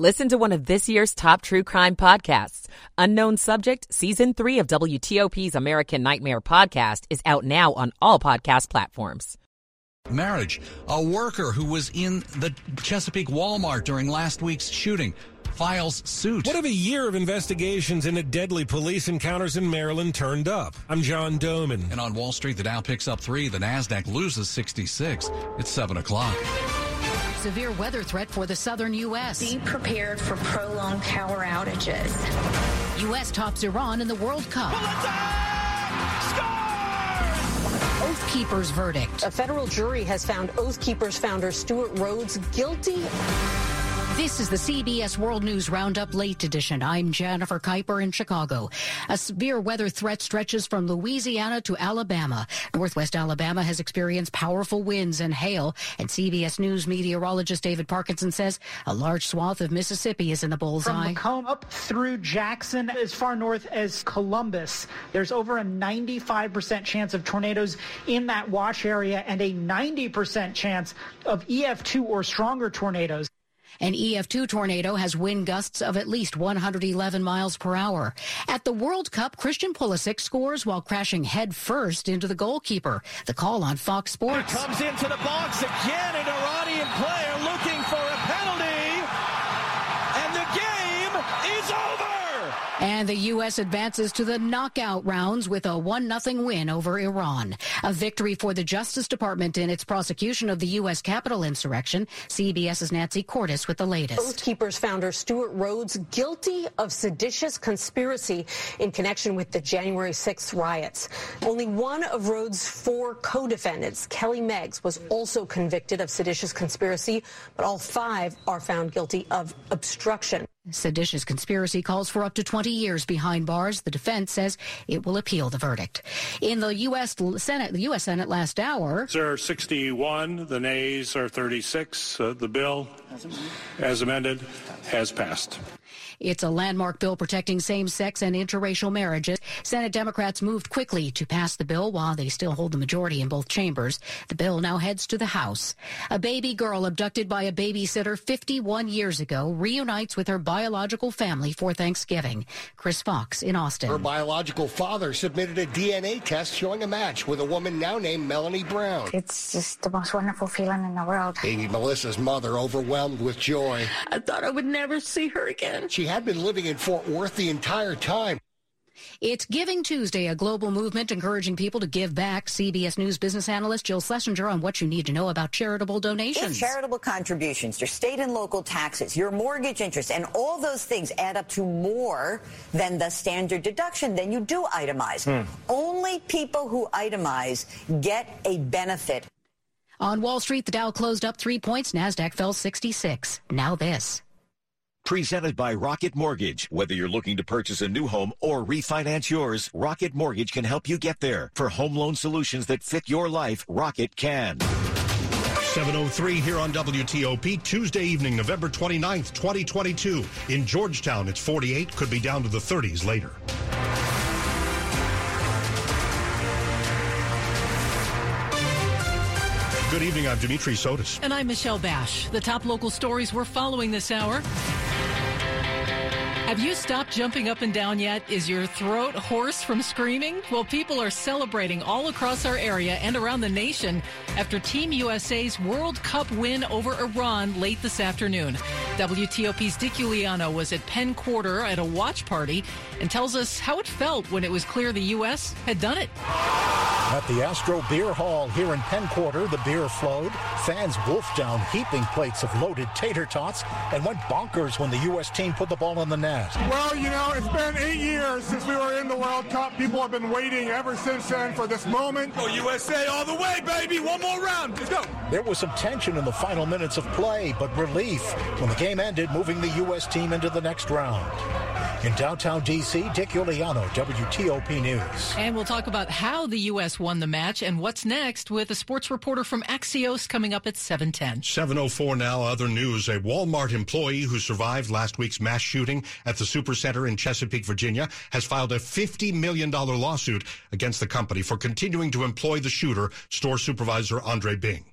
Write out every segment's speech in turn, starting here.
Listen to one of this year's top true crime podcasts. Unknown Subject, Season 3 of WTOP's American Nightmare podcast is out now on all podcast platforms. Marriage. A worker who was in the Chesapeake Walmart during last week's shooting files suit. What if a year of investigations into deadly police encounters in Maryland turned up? I'm John Domen. And on Wall Street, the Dow picks up three, the NASDAQ loses 66. It's 7 o'clock. Severe weather threat for the southern U.S. Be prepared for prolonged power outages. U.S. tops Iran in the World Cup. Oath Keepers verdict. A federal jury has found Oath Keepers founder Stewart Rhodes guilty. This is the CBS World News Roundup Late Edition. I'm Jennifer Keiper in Chicago. A severe weather threat stretches from Louisiana to Alabama. Northwest Alabama has experienced powerful winds and hail, and CBS News meteorologist David Parkinson says a large swath of Mississippi is in the bullseye. From McComb up through Jackson, as far north as Columbus, there's over a 95% chance of tornadoes in that watch area and a 90% chance of EF2 or stronger tornadoes. An EF2 tornado has wind gusts of at least 111 miles per hour. At the World Cup, Christian Pulisic scores while crashing head first into the goalkeeper. The call on Fox Sports. It comes into the box again, an Iranian player looking And the U.S. advances to the knockout rounds with a 1-0 win over Iran. A victory for the Justice Department in its prosecution of the U.S. Capitol insurrection. CBS's Nancy Cordes with the latest. Oath founder Stewart Rhodes guilty of seditious conspiracy in connection with the January 6th riots. Only one of Rhodes' four co-defendants, Kelly Meggs, was also convicted of seditious conspiracy, but all five are found guilty of obstruction. Seditious conspiracy calls for up to 20 years behind bars. The defense says it will appeal the verdict. In the U.S. Senate, the U.S. Senate last hour. There are 61. The nays are 36. Uh, the bill, as amended, has passed. It's a landmark bill protecting same-sex and interracial marriages. Senate Democrats moved quickly to pass the bill while they still hold the majority in both chambers. The bill now heads to the House. A baby girl abducted by a babysitter 51 years ago reunites with her biological family for Thanksgiving. Chris Fox in Austin. Her biological father submitted a DNA test showing a match with a woman now named Melanie Brown. It's just the most wonderful feeling in the world. Baby Melissa's mother overwhelmed with joy. I thought I would never see her again. She had been living in Fort Worth the entire time. It's Giving Tuesday, a global movement encouraging people to give back. CBS News business analyst Jill Schlesinger on what you need to know about charitable donations. If charitable contributions, your state and local taxes, your mortgage interest, and all those things add up to more than the standard deduction, then you do itemize. Hmm. Only people who itemize get a benefit. On Wall Street, the Dow closed up three points. NASDAQ fell 66. Now this. Presented by Rocket Mortgage. Whether you're looking to purchase a new home or refinance yours, Rocket Mortgage can help you get there. For home loan solutions that fit your life, Rocket can. 703 here on WTOP, Tuesday evening, November 29th, 2022. In Georgetown, it's 48, could be down to the 30s later. Good evening. I'm Dimitri Sotis. And I'm Michelle Basch. The top local stories we're following this hour. Have you stopped jumping up and down yet? Is your throat hoarse from screaming? Well, people are celebrating all across our area and around the nation after Team USA's World Cup win over Iran late this afternoon. WTOP's Dick Uliano was at Penn Quarter at a watch party and tells us how it felt when it was clear the U.S. had done it. At the Astro Beer Hall here in Penn Quarter, the beer flowed. Fans wolfed down heaping plates of loaded tater tots and went bonkers when the U.S. team put the ball on the net. Well, you know, it's been eight years since we were in the World Cup. People have been waiting ever since then for this moment. Go USA all the way, baby. One more round. Let's go. There was some tension in the final minutes of play, but relief when the game ended, moving the U.S. team into the next round. In downtown D.C., Dick Uliano, WTOP News. And we'll talk about how the U.S. won the match and what's next with a sports reporter from Axios coming up at 710. 704 now, other news. A Walmart employee who survived last week's mass shooting at the Supercenter in Chesapeake, Virginia, has filed a $50 million lawsuit against the company for continuing to employ the shooter, store supervisor Andre Bing.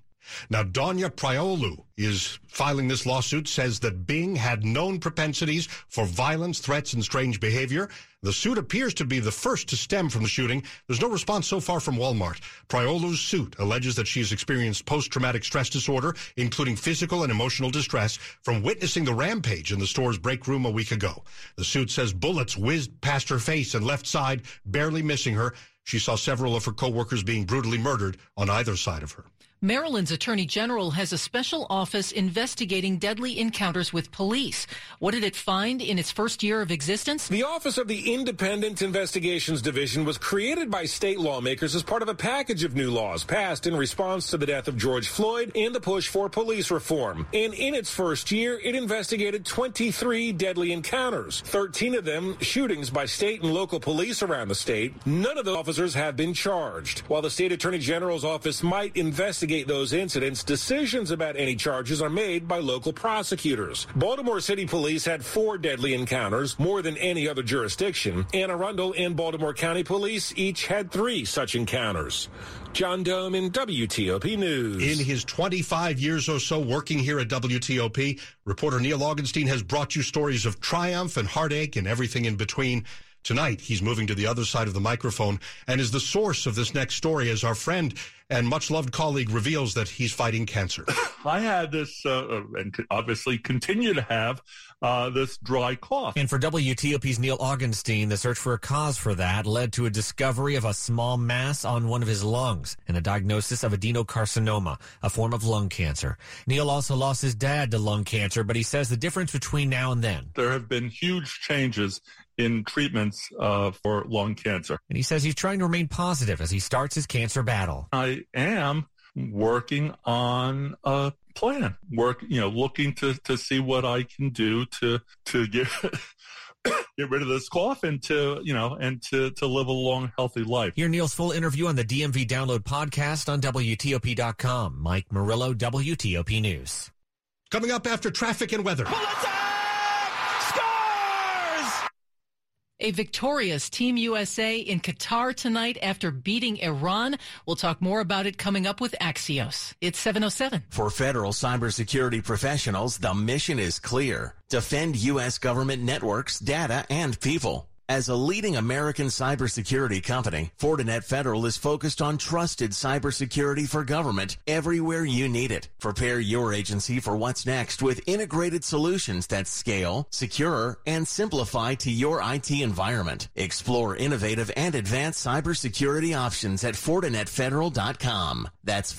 Now, Donya Prioleau is filing this lawsuit, says that Bing had known propensities for violence, threats, and strange behavior. The suit appears to be the first to stem from the shooting. There's no response so far from Walmart. Prioleau's suit alleges that she's experienced post-traumatic stress disorder, including physical and emotional distress, from witnessing the rampage in the store's break room a week ago. The suit says bullets whizzed past her face and left side, barely missing her. She saw several of her coworkers being brutally murdered on either side of her. Maryland's Attorney General has a special office investigating deadly encounters with police. What did it find in its first year of existence? The Office of the Independent Investigations Division was created by state lawmakers as part of a package of new laws passed in response to the death of George Floyd and the push for police reform. And in its first year, it investigated 23 deadly encounters, 13 of them shootings by state and local police around the state. None of the officers have been charged. While the state attorney general's office might investigate investigate those incidents, decisions about any charges are made by local prosecutors. Baltimore City Police had four deadly encounters, more than any other jurisdiction. Anne Arundel and Baltimore County Police each had three such encounters. John Domen WTOP News. In his 25 years or so working here at WTOP, reporter Neil Augenstein has brought you stories of triumph and heartache and everything in between. Tonight, he's moving to the other side of the microphone and is the source of this next story as our friend and much loved colleague reveals that he's fighting cancer. I had this, uh, and obviously continue to have uh, this dry cough. And for WTOP's Neil Augenstein, the search for a cause for that led to a discovery of a small mass on one of his lungs and a diagnosis of adenocarcinoma, a form of lung cancer. Neil also lost his dad to lung cancer, but he says the difference between now and then. There have been huge changes in treatments uh, for lung cancer. And he says he's trying to remain positive as he starts his cancer battle. I am working on a plan, work, you know, looking to, to see what I can do to, to get, get rid of this cough and to, you know, and to, to live a long, healthy life. Hear Neil's full interview on the DMV Download podcast on WTOP.com. Mike Murillo, WTOP News. Coming up after traffic and weather. A victorious Team USA in Qatar tonight after beating Iran. We'll talk more about it coming up with Axios. It's 707. For federal cybersecurity professionals, the mission is clear. Defend U.S. government networks, data, and people. As a leading American cybersecurity company, Fortinet Federal is focused on trusted cybersecurity for government everywhere you need it. Prepare your agency for what's next with integrated solutions that scale, secure, and simplify to your IT environment. Explore innovative and advanced cybersecurity options at FortinetFederal.com. That's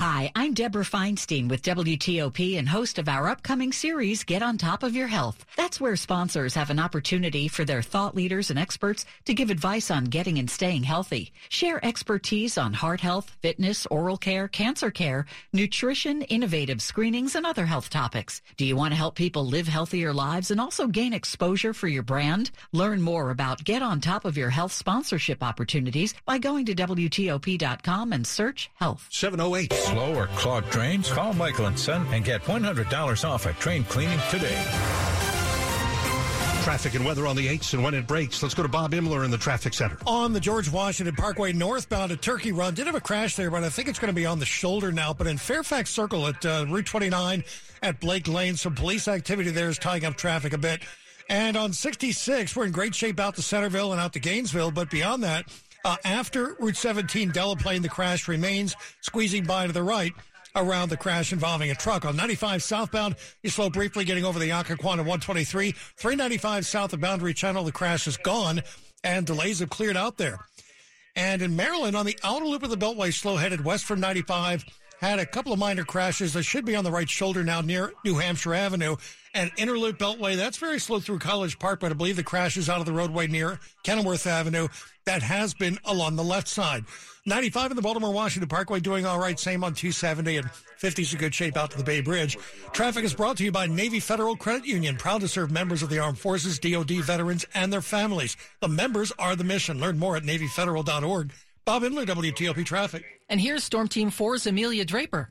Hi, I'm Deborah Feinstein with WTOP and host of our upcoming series, Get on Top of Your Health. That's where sponsors have an opportunity for their thought leaders and experts to give advice on getting and staying healthy. Share expertise on heart health, fitness, oral care, cancer care, nutrition, innovative screenings, and other health topics. Do you want to help people live healthier lives and also gain exposure for your brand? Learn more about Get on Top of Your Health sponsorship opportunities by going to WTOP.com and search health. 708. Slow or clogged drains? Call Michael and Son and get $100 off a train cleaning today. Traffic and weather on the 8s and when it breaks. Let's go to Bob Imler in the traffic center. On the George Washington Parkway northbound at Turkey Run. Did have a crash there, but I think it's going to be on the shoulder now. But in Fairfax Circle at uh, Route 29 at Blake Lane, some police activity there is tying up traffic a bit. And on 66, we're in great shape out to Centreville and out to Gainesville. But beyond that, uh, after Route 17, Delaplane, the crash remains squeezing by to the right around the crash involving a truck. On 95 southbound, you slow briefly getting over the Occoquan 123. 395 south of Boundary Channel, the crash is gone and delays have cleared out there. And in Maryland, on the outer loop of the Beltway, slow headed west from 95, had a couple of minor crashes. They should be on the right shoulder now near New Hampshire Avenue. And Interloop Beltway, that's very slow through College Park, but I believe the crash is out of the roadway near Kenilworth Avenue. That has been along the left side. 95 in the Baltimore Washington Parkway doing all right. Same on 270 and 50's in good shape out to the Bay Bridge. Traffic is brought to you by Navy Federal Credit Union, proud to serve members of the armed forces, DoD veterans, and their families. The members are the mission. Learn more at NavyFederal.org. Bob Imler, WTOP Traffic. And here's Storm Team 4's Amelia Draper.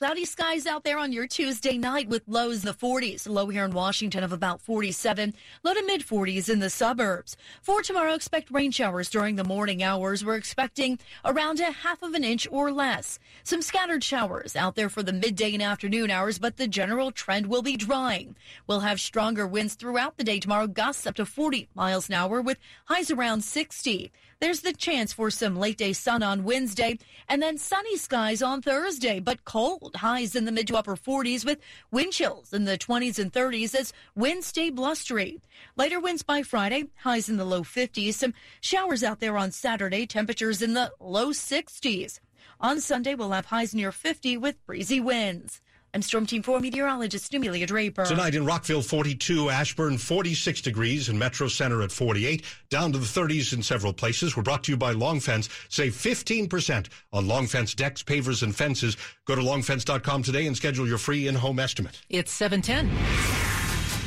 Cloudy skies out there on your Tuesday night with lows in the 40s. Low here in Washington of about 47. Low to mid 40s in the suburbs. For tomorrow, expect rain showers during the morning hours. We're expecting around a half of an inch or less. Some scattered showers out there for the midday and afternoon hours, but the general trend will be drying. We'll have stronger winds throughout the day tomorrow, gusts up to 40 miles an hour with highs around 60. There's the chance for some late day sun on Wednesday and then sunny skies on Thursday, but cold highs in the mid to upper 40s with wind chills in the 20s and 30s as winds stay blustery. Later winds by Friday, highs in the low 50s. Some showers out there on Saturday, temperatures in the low 60s. On Sunday, we'll have highs near 50 with breezy winds. I'm Storm Team 4 meteorologist Amelia Draper. Tonight in Rockville, 42, Ashburn, 46 degrees, and Metro Center at 48, down to the 30s in several places. We're brought to you by Long Fence. Save 15% on Long Fence decks, pavers, and fences. Go to longfence.com today and schedule your free in-home estimate. It's 710.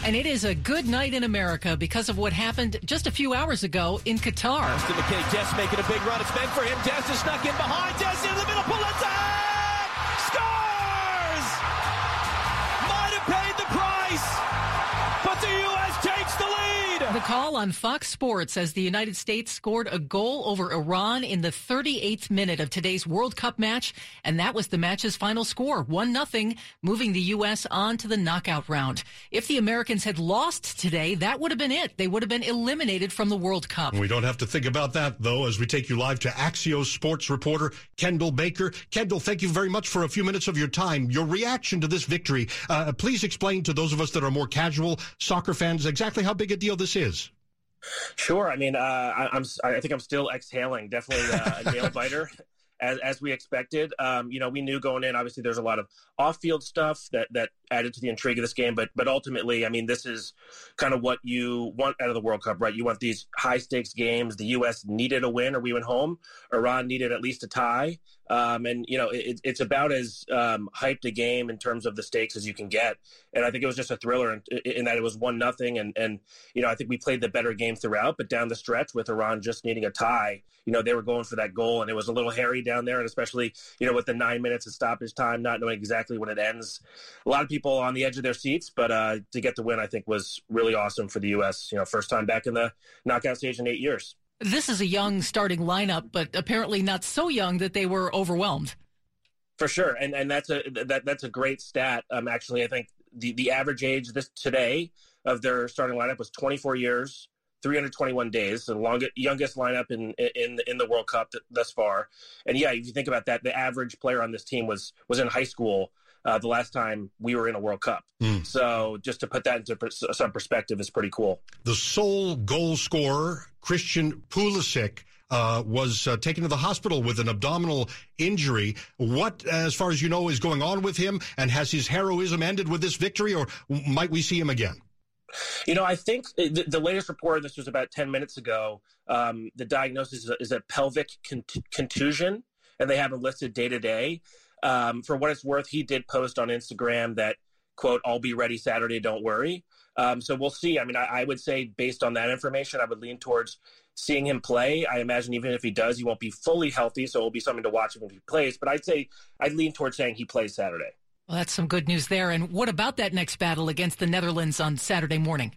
And it is a good night in America because of what happened just a few hours ago in Qatar. To McKay, Des making a big run. It's meant for him. Des is stuck in behind. Des in the middle. The call on Fox Sports as the United States scored a goal over Iran in the 38th minute of today's World Cup match, and that was the match's final score, 1-0, moving the U.S. on to the knockout round. If the Americans had lost today, that would have been it. They would have been eliminated from the World Cup. We don't have to think about that, though, as we take you live to Axios sports reporter Kendall Baker. Kendall, thank you very much for a few minutes of your time. Your reaction to this victory, uh, please explain to those of us that are more casual soccer fans exactly how big a deal this is is? Sure. I mean, uh, I, am I think I'm still exhaling. Definitely uh, a nail biter. As, as we expected, um, you know, we knew going in. Obviously, there's a lot of off-field stuff that that added to the intrigue of this game. But but ultimately, I mean, this is kind of what you want out of the World Cup, right? You want these high-stakes games. The U.S. needed a win, or we went home. Iran needed at least a tie. Um, and you know, it, it's about as um, hyped a game in terms of the stakes as you can get. And I think it was just a thriller in, in that it was one nothing. And and you know, I think we played the better game throughout. But down the stretch, with Iran just needing a tie, you know, they were going for that goal, and it was a little hairy down there. And especially, you know, with the nine minutes of stoppage time, not knowing exactly when it ends, a lot of people on the edge of their seats. But uh, to get the win, I think was really awesome for the U.S. You know, first time back in the knockout stage in eight years. This is a young starting lineup, but apparently not so young that they were overwhelmed. For sure, and and that's a that that's a great stat. Um, actually, I think the the average age this today of their starting lineup was 24 years, 321 days, the longest youngest lineup in in in the World Cup thus far. And yeah, if you think about that, the average player on this team was was in high school uh, the last time we were in a World Cup. Mm. So just to put that into some perspective is pretty cool. The sole goal scorer, Christian Pulisic, uh, was uh, taken to the hospital with an abdominal injury. What, as far as you know, is going on with him? And has his heroism ended with this victory, or might we see him again? You know, I think the, the latest report, this was about 10 minutes ago, um, the diagnosis is a, is a pelvic cont- contusion, and they have him listed day to day. Um, for what it's worth, he did post on Instagram that, quote, I'll be ready Saturday, don't worry. Um, so we'll see. I mean, I, I, would say based on that information, I would lean towards seeing him play. I imagine even if he does, he won't be fully healthy, so it'll be something to watch if he plays. But I'd say I'd lean towards saying he plays Saturday. Well, that's some good news there. And what about that next battle against the Netherlands on Saturday morning?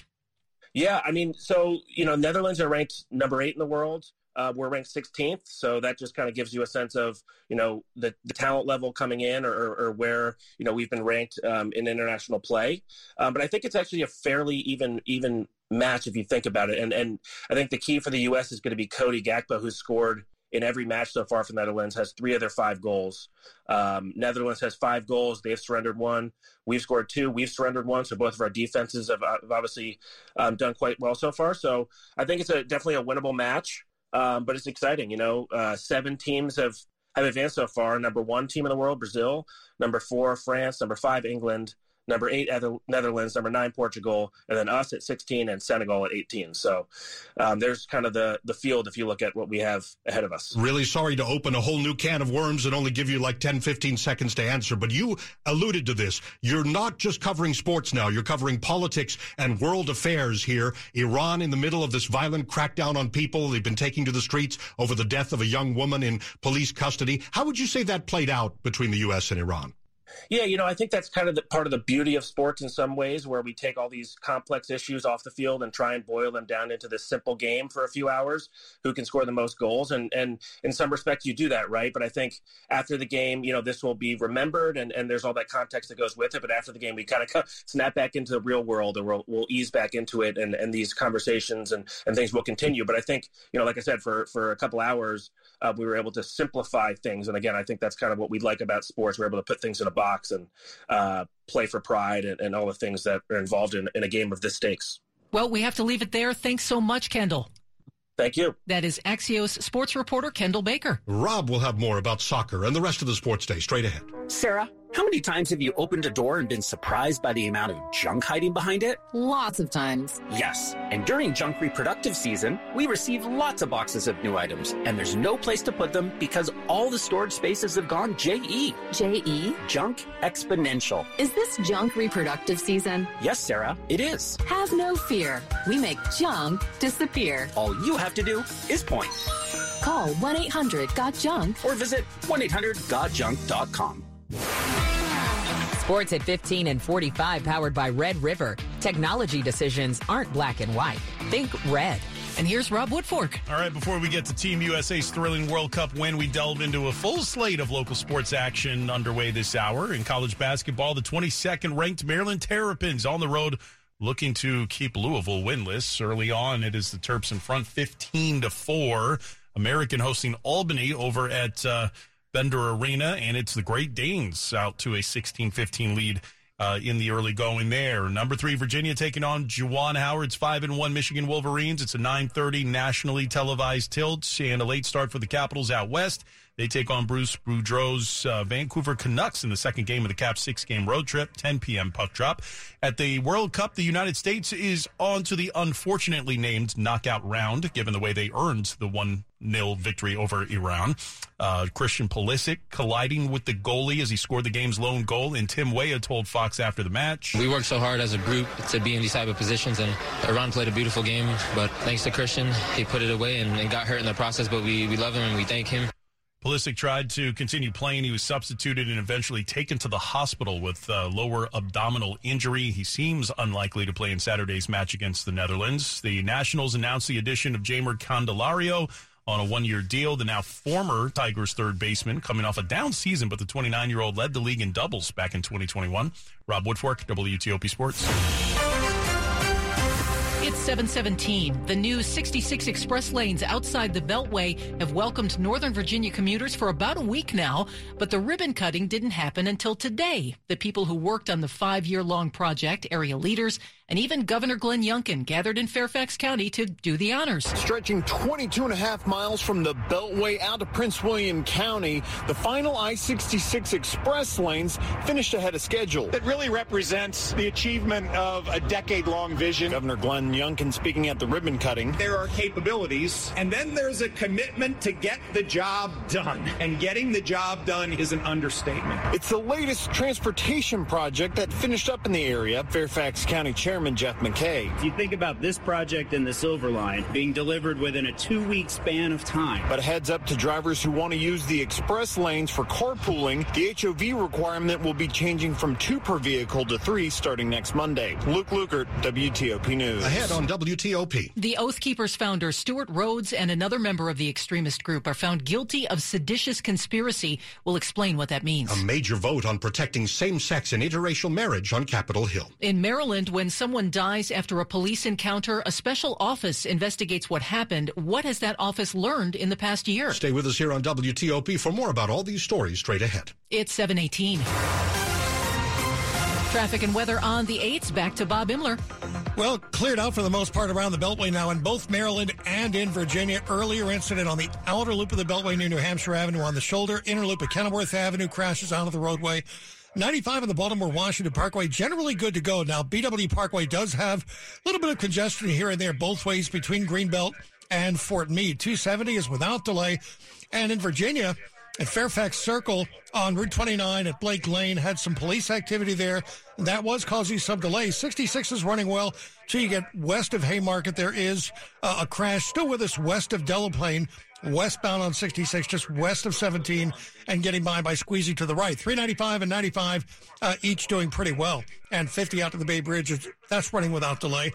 Yeah, I mean, so you know, Netherlands are ranked number eight in the world. Uh, we're ranked 16th, so that just kind of gives you a sense of you know the, the talent level coming in, or, or, where you know we've been ranked um, in international play. Um, but I think it's actually a fairly even even match if you think about it. And and I think the key for the U.S. is going to be Cody Gakpo, who's scored in every match so far for Netherlands, has three of their five goals. Um, Netherlands has five goals. They've surrendered one. We've scored two. We've surrendered one. So both of our defenses have, have obviously um, done quite well so far. So I think it's a definitely a winnable match. Um, but it's exciting. You know, uh, seven teams have have advanced so far. Number one team in the world, Brazil. Number four, France. Number five, England number eight Netherlands, number nine Portugal, and then us at 16 and Senegal at 18. So um, there's kind of the the field if you look at what we have ahead of us. Really sorry to open a whole new can of worms and only give you like 10, 15 seconds to answer, but you alluded to this. You're not just covering sports now; you're covering politics and world affairs here. Iran in the middle of this violent crackdown on people. They've been taking to the streets over the death of a young woman in police custody. How would you say that played out between the U.S. and Iran? Yeah, you know, I think that's kind of the, part of the beauty of sports in some ways, where we take all these complex issues off the field and try and boil them down into this simple game for a few hours. Who can score the most goals? And and in some respects, you do that, right? But I think after the game, you know, this will be remembered, and, and there's all that context that goes with it. But after the game, we kind of snap back into the real world, and we'll, we'll ease back into it, and, and these conversations and, and things will continue. But I think, you know, like I said, for for a couple hours, uh, we were able to simplify things. And again, I think that's kind of what we like about sports. We're able to put things in a box and uh, play for pride and, and, all the things that are involved in, in a game of this stakes. Well, we have to leave it there. Thanks so much, Kendall. Thank you. That is Axios sports reporter Kendall Baker. Rob will have more about soccer and the rest of the sports day straight ahead. Sarah, how many times have you opened a door and been surprised by the amount of junk hiding behind it? Lots of times. Yes. And during junk reproductive season, we receive lots of boxes of new items, and there's no place to put them because all the storage spaces have gone JE. JE? Junk exponential. Is this junk reproductive season? Yes, Sarah, it is. Have no fear. We make junk disappear. All you have to do is point. Call 1 800 GOT JUNK or visit 1 800 GotJunk.com. Sports at 15 and 45 powered by Red River. Technology decisions aren't black and white. Think red. And here's Rob Woodfork. All right, before we get to Team USA's thrilling World Cup win, we delve into a full slate of local sports action underway this hour. In college basketball, the 22nd ranked Maryland Terrapins on the road looking to keep Louisville winless. Early on, it is the Terps in front 15 to 4. American hosting Albany over at uh, Bender Arena, and it's the Great Danes out to a 16 15 lead. Uh, in the early going there. Number three, Virginia taking on Juwan Howard's five and one Michigan Wolverines. It's a 9:30 nationally televised tilt and a late start for the Capitals out west. They take on Bruce Boudreau's uh, Vancouver Canucks in the second game of the Caps six game road trip, 10 p.m. puck drop. At the World Cup, the United States is on to the unfortunately named knockout round, given the way they earned the 1 0 victory over Iran. Uh, Christian Pulisic colliding with the goalie as he scored the game's lone goal, and Tim Weah told Fox after the match. We worked so hard as a group to be in these type of positions, and Iran played a beautiful game, but thanks to Christian, he put it away and, and got hurt in the process, but we, we love him and we thank him. Pulisic tried to continue playing. He was substituted and eventually taken to the hospital with a lower abdominal injury. He seems unlikely to play in Saturday's match against the Netherlands. The Nationals announced the addition of Jeimer Candelario on a one-year deal. The now former Tigers third baseman coming off a down season, but the 29-year-old led the league in doubles back in 2021. Rob Woodfork, WTOP Sports. It's 717. The new 66 express lanes outside the Beltway have welcomed Northern Virginia commuters for about a week now, but the ribbon cutting didn't happen until today. The people who worked on the five year long project, area leaders, and even Governor Glenn Youngkin gathered in Fairfax County to do the honors. Stretching 22 and a half miles from the Beltway out to Prince William County, the final I-66 express lanes finished ahead of schedule. It really represents the achievement of a decade-long vision. Governor Glenn Youngkin speaking at the ribbon cutting. There are capabilities, and then there's a commitment to get the job done. And getting the job done is an understatement. It's the latest transportation project that finished up in the area. Fairfax County Chair Chairman Jeff McKay. If you think about this project and the Silver Line being delivered within a two week span of time. But heads up to drivers who want to use the express lanes for carpooling. The HOV requirement will be changing from two per vehicle to three starting next Monday. Luke Lukert, WTOP News. Ahead on WTOP. The Oath Keepers founder Stewart Rhodes and another member of the extremist group are found guilty of seditious conspiracy. We'll explain what that means. A major vote on protecting same sex and interracial marriage on Capitol Hill. In Maryland, when some someone dies after a police encounter, a special office investigates what happened. What has that office learned in the past year? Stay with us here on WTOP for more about all these stories straight ahead. It's 718. Traffic and weather on the 8s. Back to Bob Imler. Well, cleared out for the most part around the Beltway now in both Maryland and in Virginia. Earlier incident on the outer loop of the Beltway near New Hampshire Avenue on the shoulder. Inner loop of Kenilworth Avenue crashes onto the roadway. 95 on the Baltimore Washington Parkway, generally good to go. Now, BW Parkway does have a little bit of congestion here and there both ways between Greenbelt and Fort Meade. 270 is without delay. And in Virginia, at Fairfax Circle on Route 29 at Blake Lane had some police activity there. That was causing some delays. 66 is running well. So you get west of Haymarket. There is uh, a crash still with us west of Delaplane westbound on 66, just west of 17, and getting by by squeezing to the right. 395 and 95, uh, each doing pretty well. And 50 out to the Bay Bridge, that's running without delay.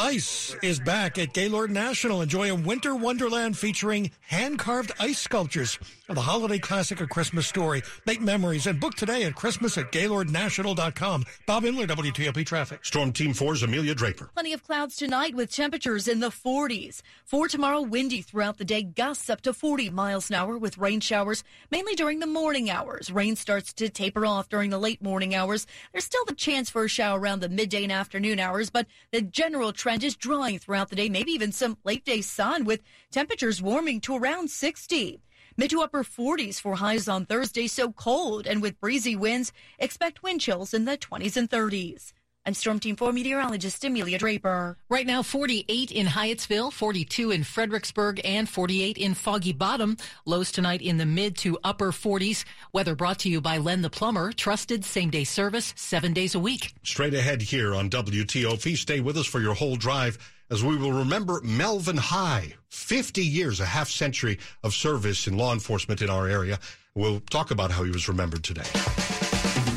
Ice is back at Gaylord National. Enjoy a winter wonderland featuring hand carved ice sculptures of the holiday classic A Christmas Story. Make memories and book today at Christmas at GaylordNational.com. Bob Imler, WTOP Traffic. Storm Team 4's Amelia Draper. Plenty of clouds tonight with temperatures in the 40s. For tomorrow, windy throughout the day, gusts up to 40 miles an hour with rain showers, mainly during the morning hours. Rain starts to taper off during the late morning hours. There's still the chance for a shower around the midday and afternoon hours, but the general trend is drying throughout the day, maybe even some late day sun with temperatures warming to around 60. Mid to upper 40s for highs on Thursday, so cold and with breezy winds, expect wind chills in the 20s and 30s. I'm Storm Team 4 meteorologist Amelia Draper. Right now, 48 in Hyattsville, 42 in Fredericksburg, and 48 in Foggy Bottom. Lows tonight in the mid to upper 40s. Weather brought to you by Len the Plumber. Trusted same day service, seven days a week. Straight ahead here on WTOP. Stay with us for your whole drive as we will remember Melvin High. 50 years, a half century of service in law enforcement in our area. We'll talk about how he was remembered today.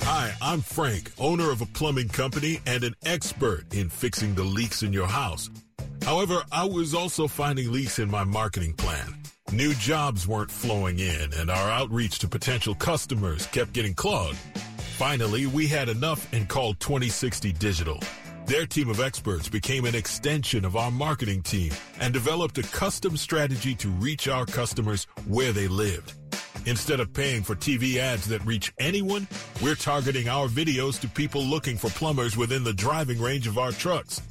Hi, I'm Frank, owner of a plumbing company and an expert in fixing the leaks in your house. However, I was also finding leaks in my marketing plan. New jobs weren't flowing in, and our outreach to potential customers kept getting clogged. Finally, we had enough and called 2060 Digital. Their team of experts became an extension of our marketing team and developed a custom strategy to reach our customers where they lived. Instead of paying for TV ads that reach anyone, we're targeting our videos to people looking for plumbers within the driving range of our trucks.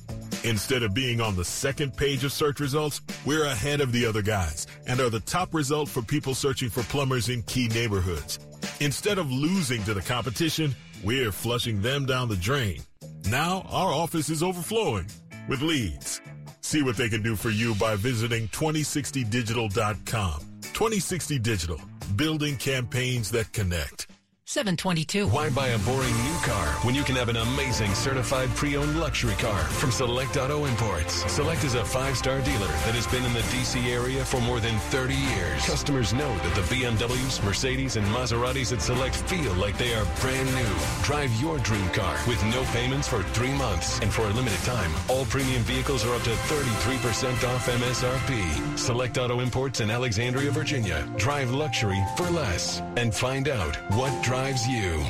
Instead of being on the second page of search results, we're ahead of the other guys and are the top result for people searching for plumbers in key neighborhoods. Instead of losing to the competition, we're flushing them down the drain. Now our office is overflowing with leads. See what they can do for you by visiting 2060digital.com. 2060 Digital, building campaigns that connect. 722. Why buy a boring new car when you can have an amazing certified pre-owned luxury car from Select Auto Imports? Select is a five-star dealer that has been in the DC area for more than 30 years. Customers know that the BMWs, Mercedes, and Maseratis at Select feel like they are brand new. Drive your dream car with no payments for three months. And for a limited time, all premium vehicles are up to 33% off MSRP. Select Auto Imports in Alexandria, Virginia. Drive luxury for less and find out what drives you.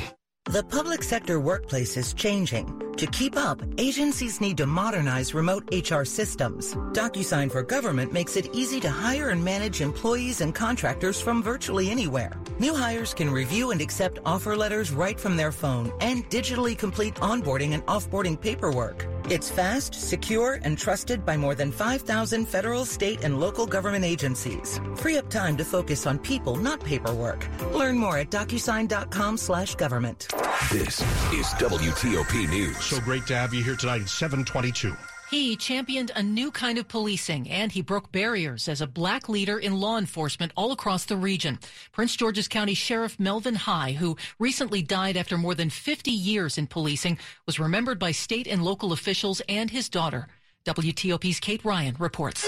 The public sector workplace is changing. To keep up, agencies need to modernize remote HR systems. DocuSign for Government makes it easy to hire and manage employees and contractors from virtually anywhere. New hires can review and accept offer letters right from their phone and digitally complete onboarding and offboarding paperwork. It's fast, secure, and trusted by more than 5,000 federal, state, and local government agencies. Free up time to focus on people, not paperwork. Learn more at DocuSign.com slash government. This is WTOP News. So great to have you here tonight at 722. He championed a new kind of policing and he broke barriers as a black leader in law enforcement all across the region. Prince George's County Sheriff Melvin High, who recently died after more than 50 years in policing, was remembered by state and local officials and his daughter. WTOP's Kate Ryan reports.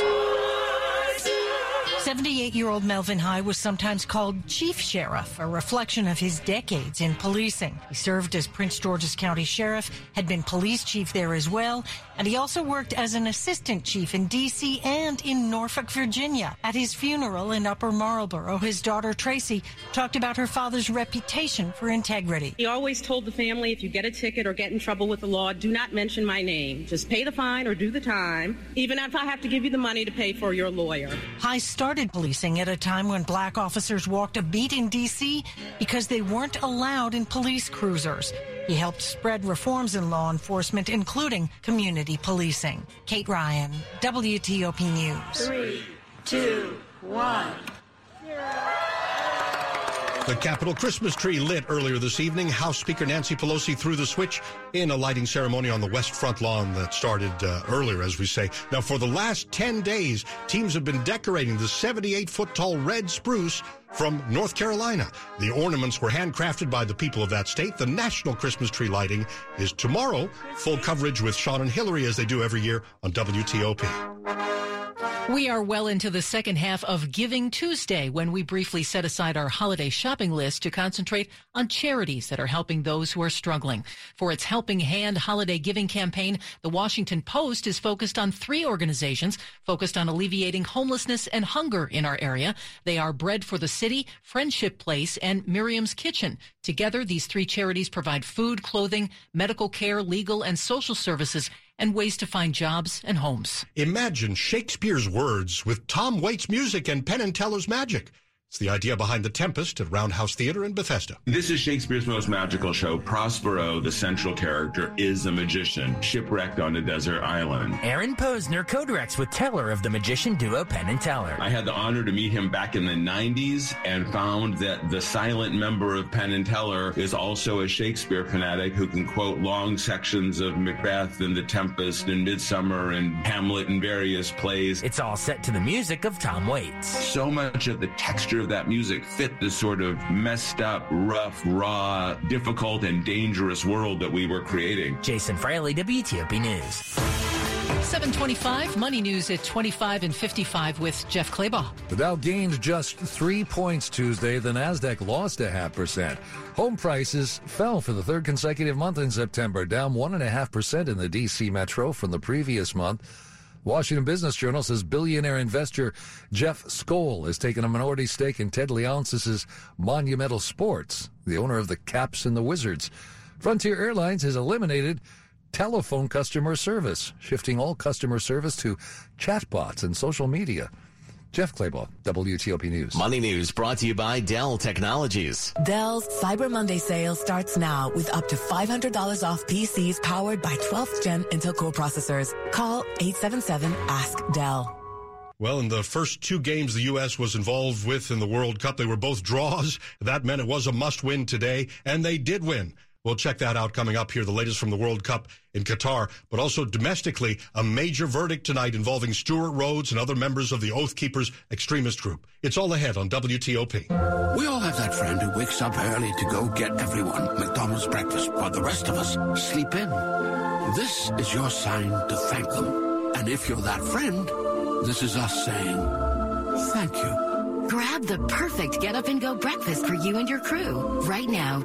78 year old Melvin High was sometimes called Chief Sheriff, a reflection of his decades in policing. He served as Prince George's County Sheriff, had been police chief there as well, and he also worked as an assistant chief in D.C. and in Norfolk, Virginia. At his funeral in Upper Marlboro, his daughter Tracy talked about her father's reputation for integrity. He always told the family if you get a ticket or get in trouble with the law, do not mention my name. Just pay the fine or do the time, even if I have to give you the money to pay for your lawyer. High started policing at a time when black officers walked a beat in D.C. because they weren't allowed in police cruisers. He helped spread reforms in law enforcement, including community policing. Kate Ryan, WTOP News. Three, two, one. The Capitol Christmas tree lit earlier this evening. House Speaker Nancy Pelosi threw the switch in a lighting ceremony on the West Front lawn that started uh, earlier, as we say. Now, for the last 10 days, teams have been decorating the 78 foot tall red spruce from North Carolina. The ornaments were handcrafted by the people of that state. The national Christmas tree lighting is tomorrow. Full coverage with Sean and Hillary as they do every year on WTOP. We are well into the second half of Giving Tuesday when we briefly set aside our holiday shopping list to concentrate on charities that are helping those who are struggling. For its Helping Hand holiday giving campaign, the Washington Post is focused on three organizations focused on alleviating homelessness and hunger in our area. They are Bread for the City, Friendship Place, and Miriam's Kitchen. Together, these three charities provide food, clothing, medical care, legal, and social services and ways to find jobs and homes. Imagine Shakespeare's words with Tom Waits' music and Penn and Teller's magic. It's the idea behind The Tempest at Roundhouse Theater in Bethesda. This is Shakespeare's most magical show. Prospero, the central character, is a magician shipwrecked on a desert island. Aaron Posner co-directs with Teller of the magician duo Penn and Teller. I had the honor to meet him back in the 90s and found that the silent member of Penn and Teller is also a Shakespeare fanatic who can quote long sections of Macbeth and The Tempest and Midsummer and Hamlet and various plays. It's all set to the music of Tom Waits. So much of the texture of that music fit the sort of messed up, rough, raw, difficult, and dangerous world that we were creating. Jason Fraley, WTOP News. 725 Money News at 25 and 55 with Jeff Clabaugh. The Dow gained just three points Tuesday. The Nasdaq lost a half percent. Home prices fell for the third consecutive month in September, down one and a half percent in the D.C. metro from the previous month. Washington Business Journal says billionaire investor Jeff Skoll has taken a minority stake in Ted Leonsis' Monumental Sports, the owner of the Caps and the Wizards. Frontier Airlines has eliminated telephone customer service, shifting all customer service to chatbots and social media. Jeff Clabaugh, WTOP News. Money News brought to you by Dell Technologies. Dell's Cyber Monday sale starts now with up to $500 off PCs powered by 12th gen Intel Core processors. Call 877-ASK-DELL. Well, in the first two games the U.S. was involved with in the World Cup, they were both draws. That meant it was a must win today, and they did win. We'll check that out coming up here, the latest from the World Cup in Qatar, but also domestically, a major verdict tonight involving Stewart Rhodes and other members of the Oath Keepers extremist group. It's all ahead on WTOP. We all have that friend who wakes up early to go get everyone McDonald's breakfast while the rest of us sleep in. This is your sign to thank them. And if you're that friend, this is us saying thank you. Grab the perfect get up and go breakfast for you and your crew right now.